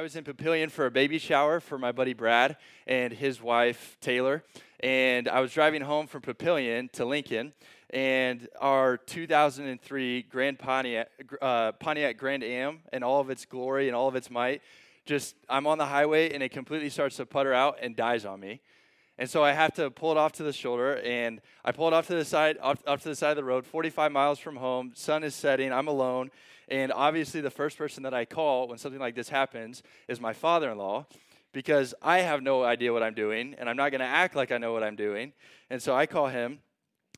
I was in Papillion for a baby shower for my buddy Brad and his wife Taylor. And I was driving home from Papillion to Lincoln, and our 2003 Grand Pontiac, uh, Pontiac Grand Am and all of its glory and all of its might, just I'm on the highway and it completely starts to putter out and dies on me. And so I have to pull it off to the shoulder, and I pull it off to the side, off, off to the side of the road, 45 miles from home. Sun is setting. I'm alone, and obviously the first person that I call when something like this happens is my father-in-law, because I have no idea what I'm doing, and I'm not going to act like I know what I'm doing. And so I call him,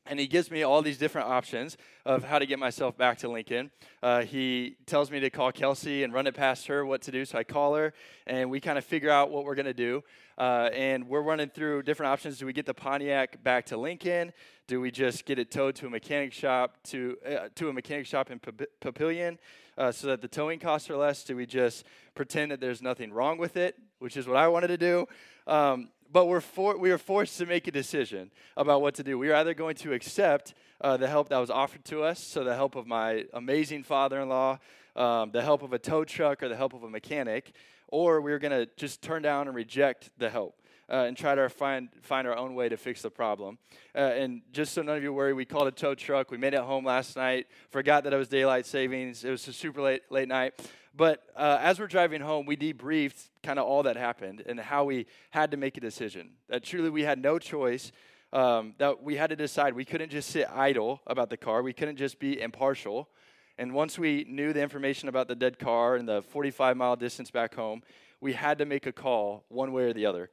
and he gives me all these different options of how to get myself back to Lincoln. Uh, he tells me to call Kelsey and run it past her what to do. So I call her, and we kind of figure out what we're going to do. Uh, and we're running through different options. Do we get the Pontiac back to Lincoln? Do we just get it towed to a mechanic shop to uh, to a mechanic shop in Papillion uh, so that the towing costs are less? Do we just pretend that there's nothing wrong with it, which is what I wanted to do? Um, but we're for, we are forced to make a decision about what to do. We are either going to accept uh, the help that was offered to us, so the help of my amazing father-in-law, um, the help of a tow truck, or the help of a mechanic, or we're going to just turn down and reject the help. Uh, and try to find find our own way to fix the problem. Uh, and just so none of you worry, we called a tow truck. We made it home last night. Forgot that it was daylight savings. It was a super late late night. But uh, as we're driving home, we debriefed kind of all that happened and how we had to make a decision. That truly we had no choice. Um, that we had to decide. We couldn't just sit idle about the car. We couldn't just be impartial. And once we knew the information about the dead car and the 45 mile distance back home, we had to make a call one way or the other.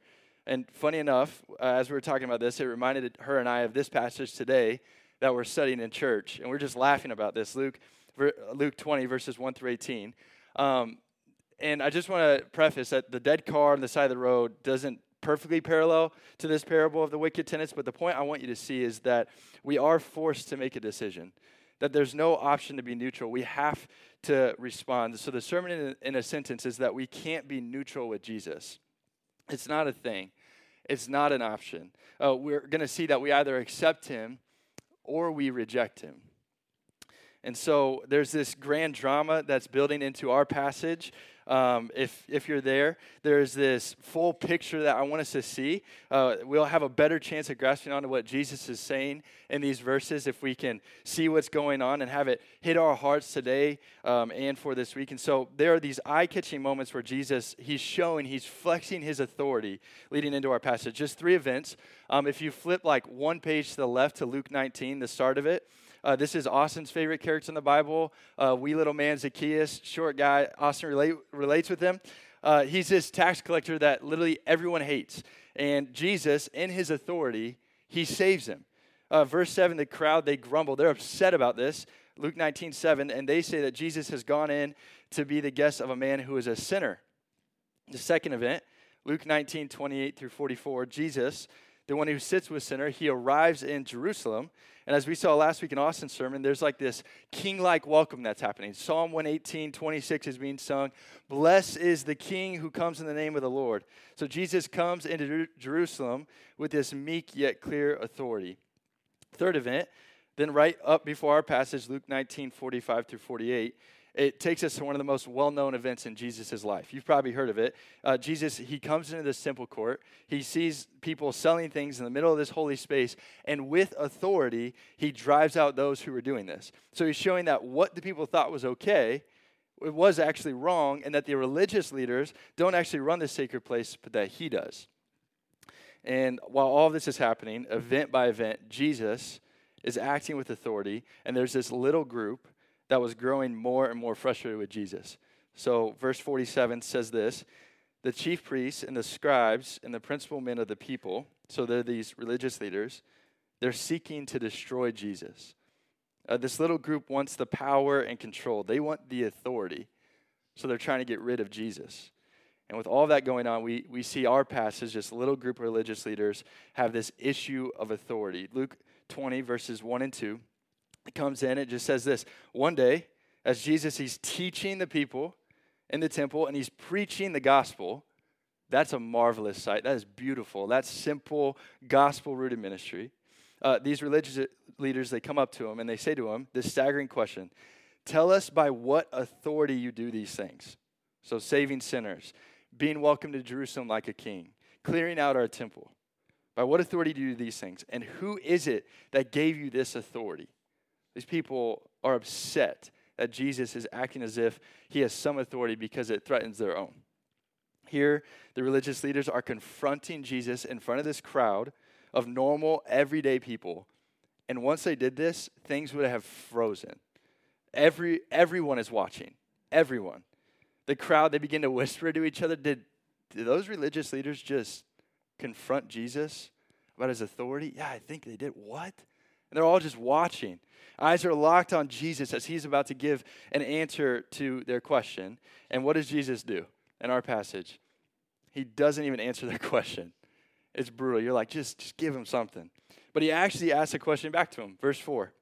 And funny enough, uh, as we were talking about this, it reminded her and I of this passage today that we're studying in church. And we're just laughing about this. Luke, Luke 20, verses 1 through 18. Um, and I just want to preface that the dead car on the side of the road doesn't perfectly parallel to this parable of the wicked tenants, but the point I want you to see is that we are forced to make a decision, that there's no option to be neutral. We have to respond. So the sermon in in a sentence is that we can't be neutral with Jesus. It's not a thing, it's not an option. Uh, we're going to see that we either accept him or we reject him. And so there's this grand drama that's building into our passage. Um, if, if you're there, there's this full picture that I want us to see. Uh, we'll have a better chance of grasping onto what Jesus is saying in these verses if we can see what's going on and have it hit our hearts today um, and for this week. And so there are these eye catching moments where Jesus, he's showing, he's flexing his authority leading into our passage. Just three events. Um, if you flip like one page to the left to Luke 19, the start of it, uh, this is Austin's favorite character in the Bible. Uh, wee little man Zacchaeus, short guy. Austin relate, relates with him. Uh, he's this tax collector that literally everyone hates. And Jesus, in his authority, he saves him. Uh, verse 7, the crowd, they grumble. They're upset about this. Luke 19, 7, and they say that Jesus has gone in to be the guest of a man who is a sinner. The second event, Luke 19, 28 through 44, Jesus, the one who sits with sinner, he arrives in Jerusalem and as we saw last week in Austin's sermon, there's like this king like welcome that's happening. Psalm 118, 26 is being sung. Blessed is the king who comes in the name of the Lord. So Jesus comes into Jerusalem with this meek yet clear authority. Third event, then right up before our passage, Luke 19, 45 through 48, it takes us to one of the most well-known events in jesus' life. You've probably heard of it. Uh, jesus he comes into this temple court. He sees people selling things in the middle of this holy space and with authority he drives out those who were doing this. So he's showing that what the people thought was okay it was actually wrong and that the religious leaders don't actually run the sacred place but that he does. And while all this is happening event by event jesus is acting with authority and there's this little group that was growing more and more frustrated with Jesus. So, verse 47 says this The chief priests and the scribes and the principal men of the people, so they're these religious leaders, they're seeking to destroy Jesus. Uh, this little group wants the power and control, they want the authority. So, they're trying to get rid of Jesus. And with all that going on, we, we see our passage, this little group of religious leaders, have this issue of authority. Luke 20, verses 1 and 2 it comes in, it just says this One day, as Jesus, he's teaching the people in the temple and he's preaching the gospel. That's a marvelous sight. That is beautiful. That's simple, gospel rooted ministry. Uh, these religious leaders, they come up to him and they say to him this staggering question Tell us by what authority you do these things. So, saving sinners, being welcomed to Jerusalem like a king, clearing out our temple. By what authority do you do these things? And who is it that gave you this authority? These people are upset that Jesus is acting as if he has some authority because it threatens their own. Here, the religious leaders are confronting Jesus in front of this crowd of normal, everyday people. And once they did this, things would have frozen. Every, everyone is watching. Everyone. The crowd, they begin to whisper to each other. Did, did those religious leaders just confront Jesus about his authority? Yeah, I think they did. What? And they're all just watching. Eyes are locked on Jesus as he's about to give an answer to their question. And what does Jesus do in our passage? He doesn't even answer their question. It's brutal. You're like, just, just give him something. But he actually asks a question back to him. Verse 4.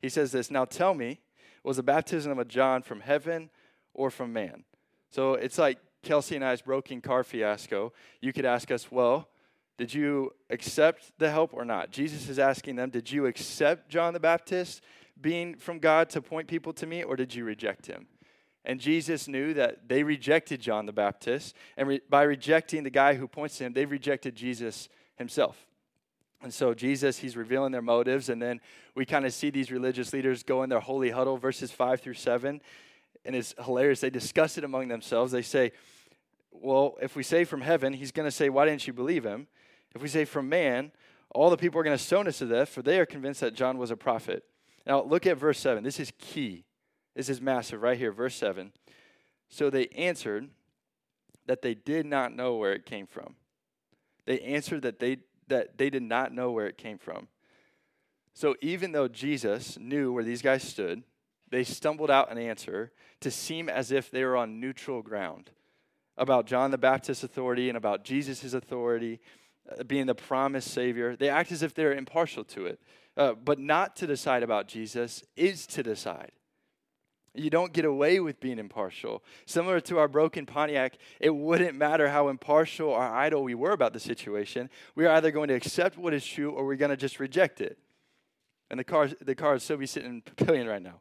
He says this Now tell me, was the baptism of John from heaven or from man? So it's like Kelsey and I's broken car fiasco. You could ask us, well, did you accept the help or not? Jesus is asking them, Did you accept John the Baptist being from God to point people to me, or did you reject him? And Jesus knew that they rejected John the Baptist. And re- by rejecting the guy who points to him, they've rejected Jesus himself. And so Jesus, he's revealing their motives. And then we kind of see these religious leaders go in their holy huddle, verses 5 through 7. And it's hilarious. They discuss it among themselves. They say, Well, if we say from heaven, he's going to say, Why didn't you believe him? If we say from man, all the people are going to stone us to death, for they are convinced that John was a prophet. Now, look at verse 7. This is key. This is massive right here, verse 7. So they answered that they did not know where it came from. They answered that they, that they did not know where it came from. So even though Jesus knew where these guys stood, they stumbled out an answer to seem as if they were on neutral ground about John the Baptist's authority and about Jesus' authority being the promised Savior. They act as if they're impartial to it. Uh, but not to decide about Jesus is to decide. You don't get away with being impartial. Similar to our broken Pontiac, it wouldn't matter how impartial or idle we were about the situation. We are either going to accept what is true or we're going to just reject it. And the car, the car would still be sitting in Papillion right now.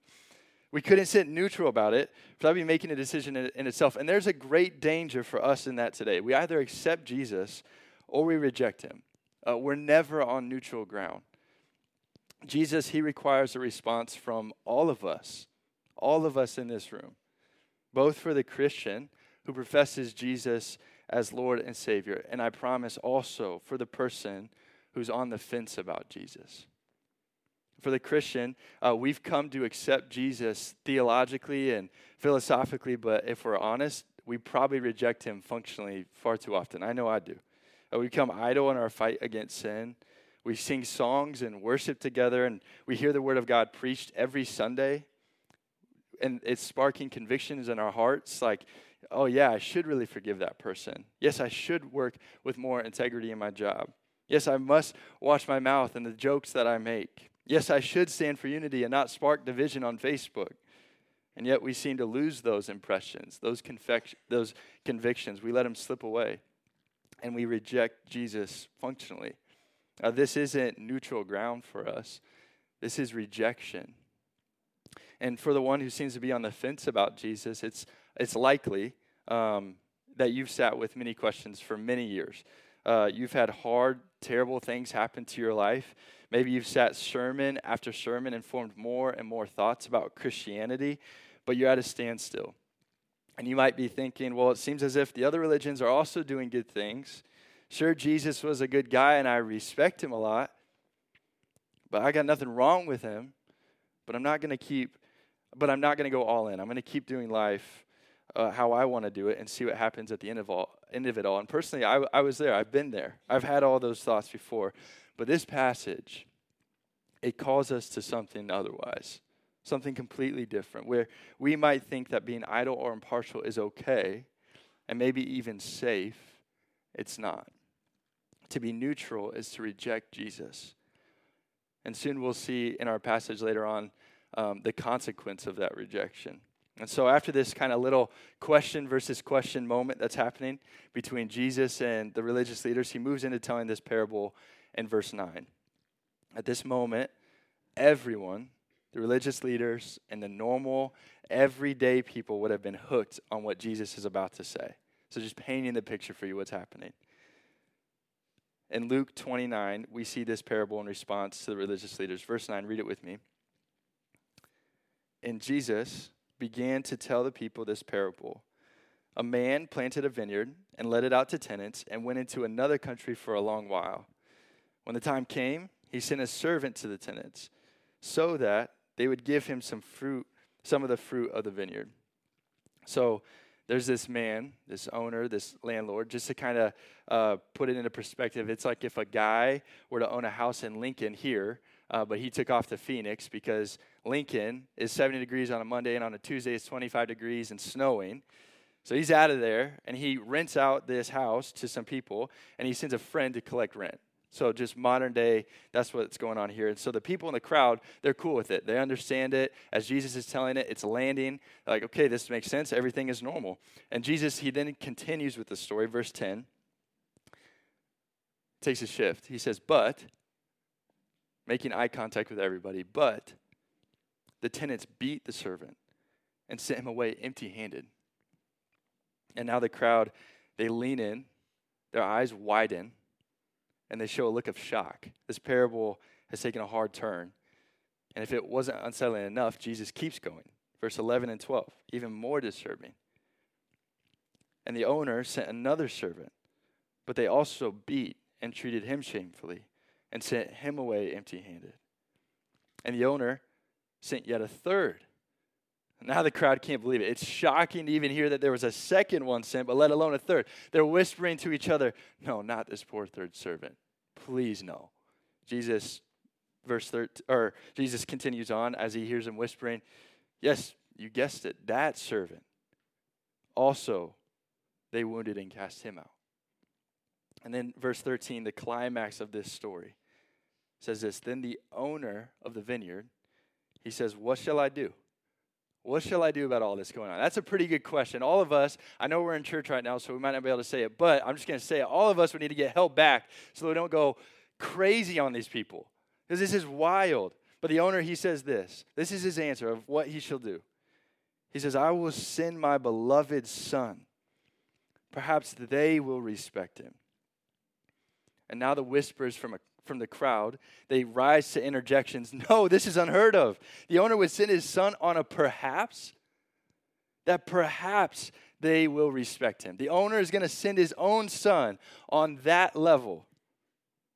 We couldn't sit neutral about it, but I'd be making a decision in, in itself. And there's a great danger for us in that today. We either accept Jesus or we reject him. Uh, we're never on neutral ground. Jesus, he requires a response from all of us, all of us in this room, both for the Christian who professes Jesus as Lord and Savior, and I promise also for the person who's on the fence about Jesus. For the Christian, uh, we've come to accept Jesus theologically and philosophically, but if we're honest, we probably reject him functionally far too often. I know I do. We become idle in our fight against sin. We sing songs and worship together, and we hear the Word of God preached every Sunday. And it's sparking convictions in our hearts like, oh, yeah, I should really forgive that person. Yes, I should work with more integrity in my job. Yes, I must watch my mouth and the jokes that I make. Yes, I should stand for unity and not spark division on Facebook. And yet we seem to lose those impressions, those, confec- those convictions. We let them slip away and we reject Jesus functionally. Uh, this isn't neutral ground for us, this is rejection. And for the one who seems to be on the fence about Jesus, it's, it's likely um, that you've sat with many questions for many years. Uh, you've had hard, terrible things happen to your life. Maybe you've sat sermon after sermon and formed more and more thoughts about Christianity, but you're at a standstill. And you might be thinking, well, it seems as if the other religions are also doing good things. Sure, Jesus was a good guy and I respect him a lot, but I got nothing wrong with him. But I'm not going to keep, but I'm not going to go all in. I'm going to keep doing life uh, how I want to do it and see what happens at the end of, all, end of it all. And personally, I, I was there. I've been there. I've had all those thoughts before. But this passage, it calls us to something otherwise something completely different, where we might think that being idle or impartial is okay and maybe even safe. It's not. To be neutral is to reject Jesus. And soon we'll see in our passage later on um, the consequence of that rejection. And so, after this kind of little question versus question moment that's happening between Jesus and the religious leaders, he moves into telling this parable in verse 9. At this moment, everyone the religious leaders and the normal, everyday people would have been hooked on what Jesus is about to say. So, just painting the picture for you what's happening. In Luke 29, we see this parable in response to the religious leaders. Verse 9, read it with me. And Jesus began to tell the people this parable. A man planted a vineyard and let it out to tenants and went into another country for a long while. When the time came, he sent a servant to the tenants so that they would give him some fruit, some of the fruit of the vineyard. So there's this man, this owner, this landlord, just to kind of uh, put it into perspective, it's like if a guy were to own a house in Lincoln here, uh, but he took off to Phoenix because Lincoln is 70 degrees on a Monday and on a Tuesday it's 25 degrees and snowing. So he's out of there and he rents out this house to some people and he sends a friend to collect rent. So just modern day, that's what's going on here. And so the people in the crowd, they're cool with it. They understand it. As Jesus is telling it, it's landing. They're like, okay, this makes sense. Everything is normal. And Jesus, he then continues with the story, verse 10. Takes a shift. He says, but, making eye contact with everybody, but the tenants beat the servant and sent him away empty handed. And now the crowd, they lean in, their eyes widen and they show a look of shock. This parable has taken a hard turn. And if it wasn't unsettling enough, Jesus keeps going. Verse 11 and 12, even more disturbing. And the owner sent another servant, but they also beat and treated him shamefully and sent him away empty handed. And the owner sent yet a third. Now the crowd can't believe it. It's shocking to even hear that there was a second one sent, but let alone a third. They're whispering to each other, No, not this poor third servant. Please no. Jesus, verse 13, or Jesus continues on as he hears him whispering, Yes, you guessed it, that servant. Also, they wounded and cast him out. And then verse 13, the climax of this story says this Then the owner of the vineyard, he says, What shall I do? What shall I do about all this going on? That's a pretty good question. All of us, I know we're in church right now, so we might not be able to say it, but I'm just going to say it. All of us would need to get held back so we don't go crazy on these people because this is wild. But the owner, he says this this is his answer of what he shall do. He says, I will send my beloved son. Perhaps they will respect him. And now the whispers from a from the crowd, they rise to interjections. No, this is unheard of. The owner would send his son on a perhaps, that perhaps they will respect him. The owner is going to send his own son on that level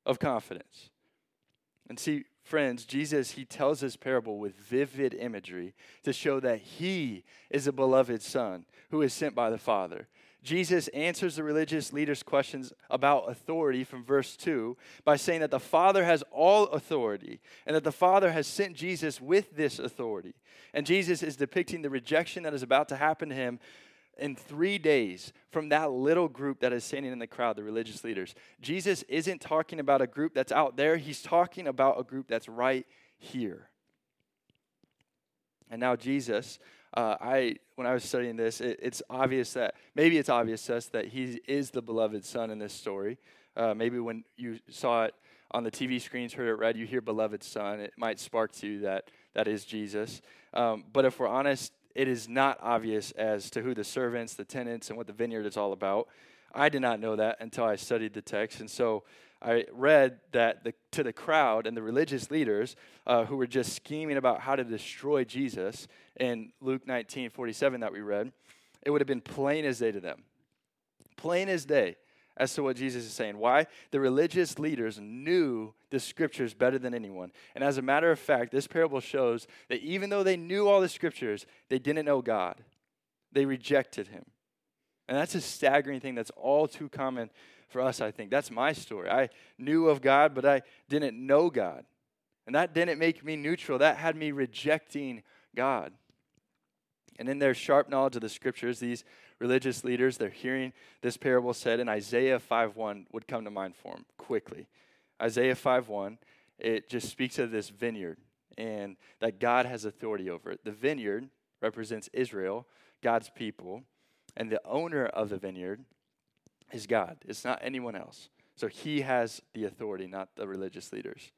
of confidence. And see, friends, Jesus, he tells this parable with vivid imagery to show that he is a beloved son who is sent by the Father. Jesus answers the religious leaders' questions about authority from verse 2 by saying that the Father has all authority and that the Father has sent Jesus with this authority. And Jesus is depicting the rejection that is about to happen to him in three days from that little group that is standing in the crowd, the religious leaders. Jesus isn't talking about a group that's out there, he's talking about a group that's right here. And now, Jesus uh, I when I was studying this, it, it's obvious that maybe it's obvious to us that he is the beloved son in this story. Uh, maybe when you saw it on the TV screens, heard it read, you hear beloved son. It might spark to you that that is Jesus. Um, but if we're honest, it is not obvious as to who the servants, the tenants, and what the vineyard is all about. I did not know that until I studied the text, and so I read that the, to the crowd and the religious leaders uh, who were just scheming about how to destroy Jesus in Luke 19 47 that we read, it would have been plain as day to them. Plain as day as to what Jesus is saying. Why? The religious leaders knew the scriptures better than anyone. And as a matter of fact, this parable shows that even though they knew all the scriptures, they didn't know God. They rejected him. And that's a staggering thing that's all too common for us, I think. That's my story. I knew of God, but I didn't know God. And that didn't make me neutral, that had me rejecting God. And in their sharp knowledge of the scriptures, these religious leaders, they're hearing this parable said, and Isaiah 5.1 would come to mind for them quickly. Isaiah 5.1, it just speaks of this vineyard and that God has authority over it. The vineyard represents Israel, God's people, and the owner of the vineyard is God. It's not anyone else. So he has the authority, not the religious leaders.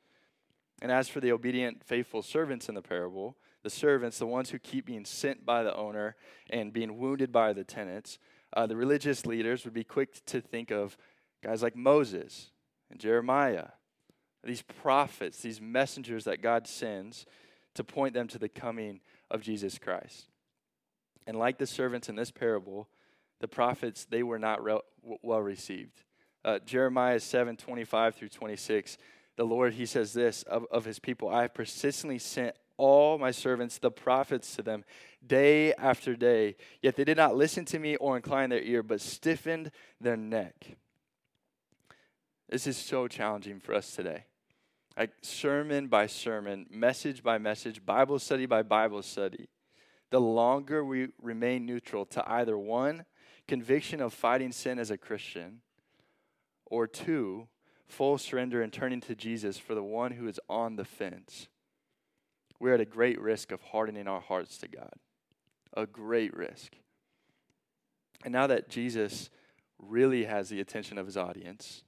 And as for the obedient, faithful servants in the parable, the servants, the ones who keep being sent by the owner and being wounded by the tenants, uh, the religious leaders would be quick to think of guys like Moses and Jeremiah, these prophets, these messengers that God sends to point them to the coming of Jesus Christ. And like the servants in this parable, the prophets, they were not re- well received. Uh, Jeremiah 7 25 through 26, the Lord, he says this of, of his people I have persistently sent all my servants, the prophets, to them day after day. Yet they did not listen to me or incline their ear, but stiffened their neck. This is so challenging for us today. Like sermon by sermon, message by message, Bible study by Bible study. The longer we remain neutral to either one, conviction of fighting sin as a Christian, or two, full surrender and turning to Jesus for the one who is on the fence, we're at a great risk of hardening our hearts to God. A great risk. And now that Jesus really has the attention of his audience,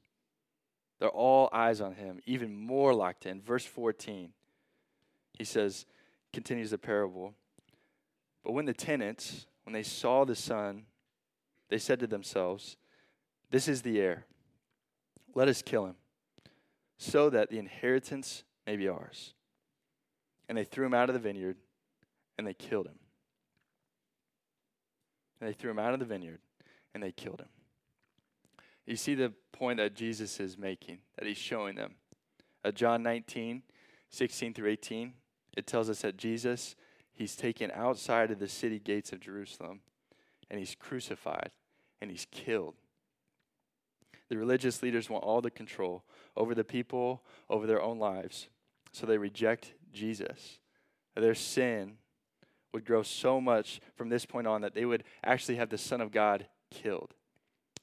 they're all eyes on him, even more locked in. Verse 14, he says, continues the parable. But when the tenants, when they saw the son, they said to themselves, This is the heir. Let us kill him, so that the inheritance may be ours. And they threw him out of the vineyard, and they killed him. And they threw him out of the vineyard, and they killed him. You see the point that Jesus is making, that he's showing them. Uh, John 19, 16 through 18, it tells us that Jesus, he's taken outside of the city gates of Jerusalem, and he's crucified, and he's killed. The religious leaders want all the control over the people, over their own lives. So they reject Jesus. Their sin would grow so much from this point on that they would actually have the Son of God killed.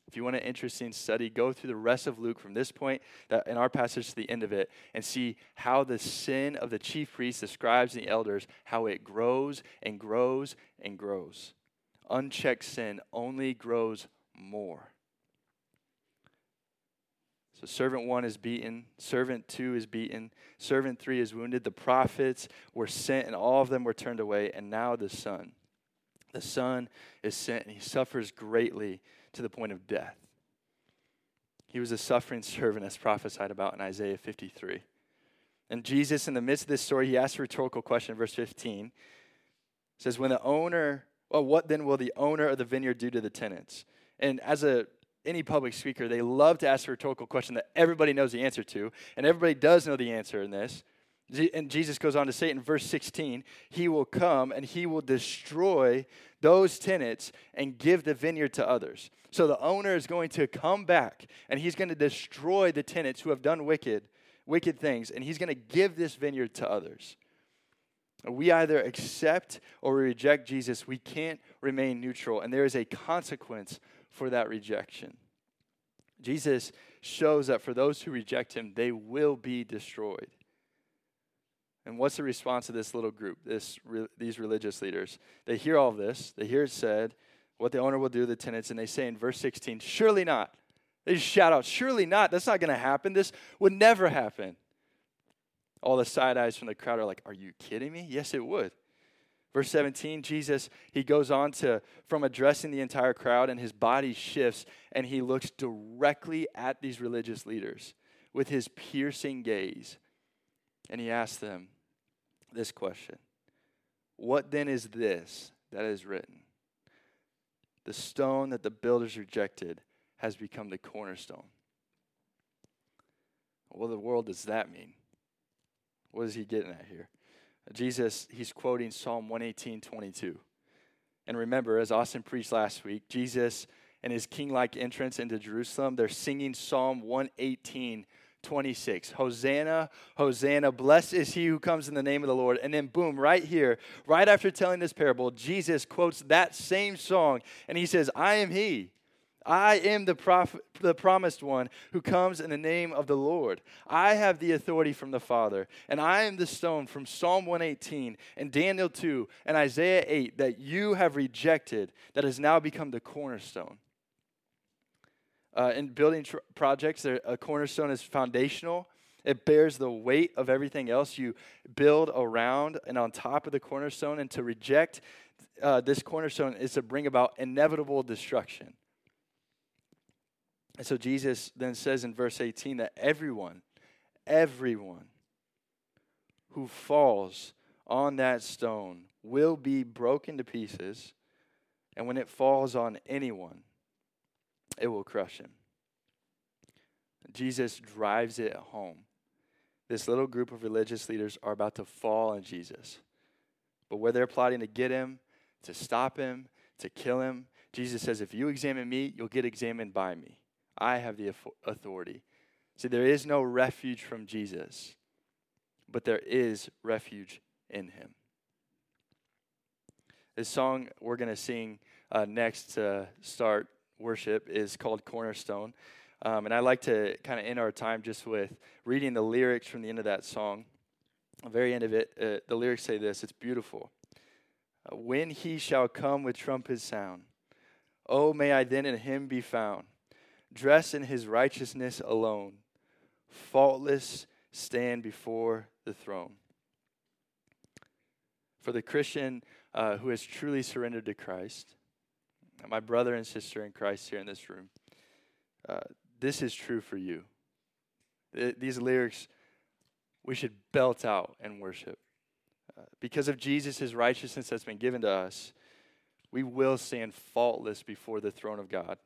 If you want an interesting study, go through the rest of Luke from this point in our passage to the end of it and see how the sin of the chief priests, the scribes, and the elders, how it grows and grows and grows. Unchecked sin only grows more. So, servant one is beaten, servant two is beaten, servant three is wounded. The prophets were sent, and all of them were turned away, and now the son. The son is sent, and he suffers greatly to the point of death. He was a suffering servant, as prophesied about in Isaiah 53. And Jesus, in the midst of this story, he asks a rhetorical question, verse 15. says, When the owner, well, what then will the owner of the vineyard do to the tenants? And as a any public speaker, they love to ask a rhetorical question that everybody knows the answer to, and everybody does know the answer in this. And Jesus goes on to say in verse 16, He will come and He will destroy those tenants and give the vineyard to others. So the owner is going to come back and He's going to destroy the tenants who have done wicked, wicked things, and He's going to give this vineyard to others. We either accept or we reject Jesus. We can't remain neutral, and there is a consequence for that rejection. Jesus shows that for those who reject him, they will be destroyed. And what's the response of this little group, this, re, these religious leaders? They hear all this, they hear it said, what the owner will do to the tenants, and they say in verse 16, Surely not. They just shout out, Surely not. That's not going to happen. This would never happen. All the side eyes from the crowd are like, Are you kidding me? Yes, it would. Verse 17, Jesus, he goes on to, from addressing the entire crowd, and his body shifts, and he looks directly at these religious leaders with his piercing gaze. And he asks them this question What then is this that is written? The stone that the builders rejected has become the cornerstone. What in the world does that mean? What is he getting at here? Jesus, he's quoting Psalm 118, 22. And remember, as Austin preached last week, Jesus and his king like entrance into Jerusalem, they're singing Psalm 118, 26. Hosanna, Hosanna, blessed is he who comes in the name of the Lord. And then, boom, right here, right after telling this parable, Jesus quotes that same song and he says, I am he. I am the, prophet, the promised one who comes in the name of the Lord. I have the authority from the Father, and I am the stone from Psalm 118 and Daniel 2 and Isaiah 8 that you have rejected that has now become the cornerstone. Uh, in building tr- projects, a cornerstone is foundational, It bears the weight of everything else you build around and on top of the cornerstone. And to reject uh, this cornerstone is to bring about inevitable destruction. And so Jesus then says in verse 18 that everyone, everyone who falls on that stone will be broken to pieces. And when it falls on anyone, it will crush him. Jesus drives it home. This little group of religious leaders are about to fall on Jesus. But where they're plotting to get him, to stop him, to kill him, Jesus says, If you examine me, you'll get examined by me. I have the authority. See, there is no refuge from Jesus, but there is refuge in him. This song we're going to sing uh, next to start worship is called Cornerstone. Um, and I like to kind of end our time just with reading the lyrics from the end of that song. The very end of it, uh, the lyrics say this it's beautiful. When he shall come with trumpet sound, oh, may I then in him be found, dressed in his righteousness alone, faultless stand before the throne. For the Christian uh, who has truly surrendered to Christ, my brother and sister in Christ here in this room, uh, this is true for you. These lyrics we should belt out and worship. Uh, because of Jesus' righteousness that's been given to us, we will stand faultless before the throne of God.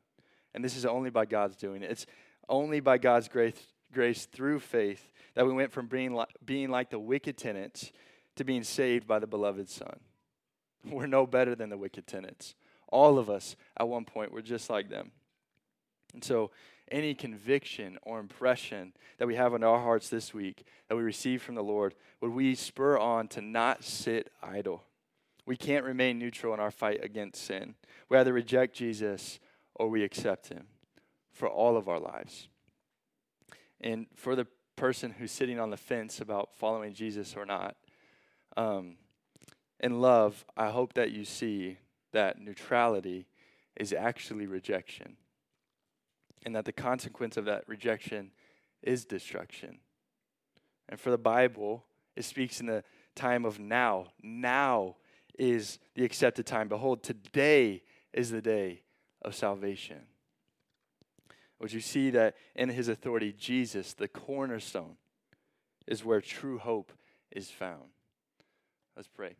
And this is only by God's doing. It's only by God's grace, grace through faith that we went from being like, being like the wicked tenants to being saved by the beloved Son. We're no better than the wicked tenants. All of us, at one point, were just like them. And so, any conviction or impression that we have in our hearts this week that we receive from the Lord, would we spur on to not sit idle? We can't remain neutral in our fight against sin. We either reject Jesus or we accept him for all of our lives. And for the person who's sitting on the fence about following Jesus or not, um, in love, I hope that you see that neutrality is actually rejection and that the consequence of that rejection is destruction. And for the Bible, it speaks in the time of now. Now is the accepted time. Behold, today is the day of salvation. Would you see that in his authority, Jesus, the cornerstone, is where true hope is found? Let's pray.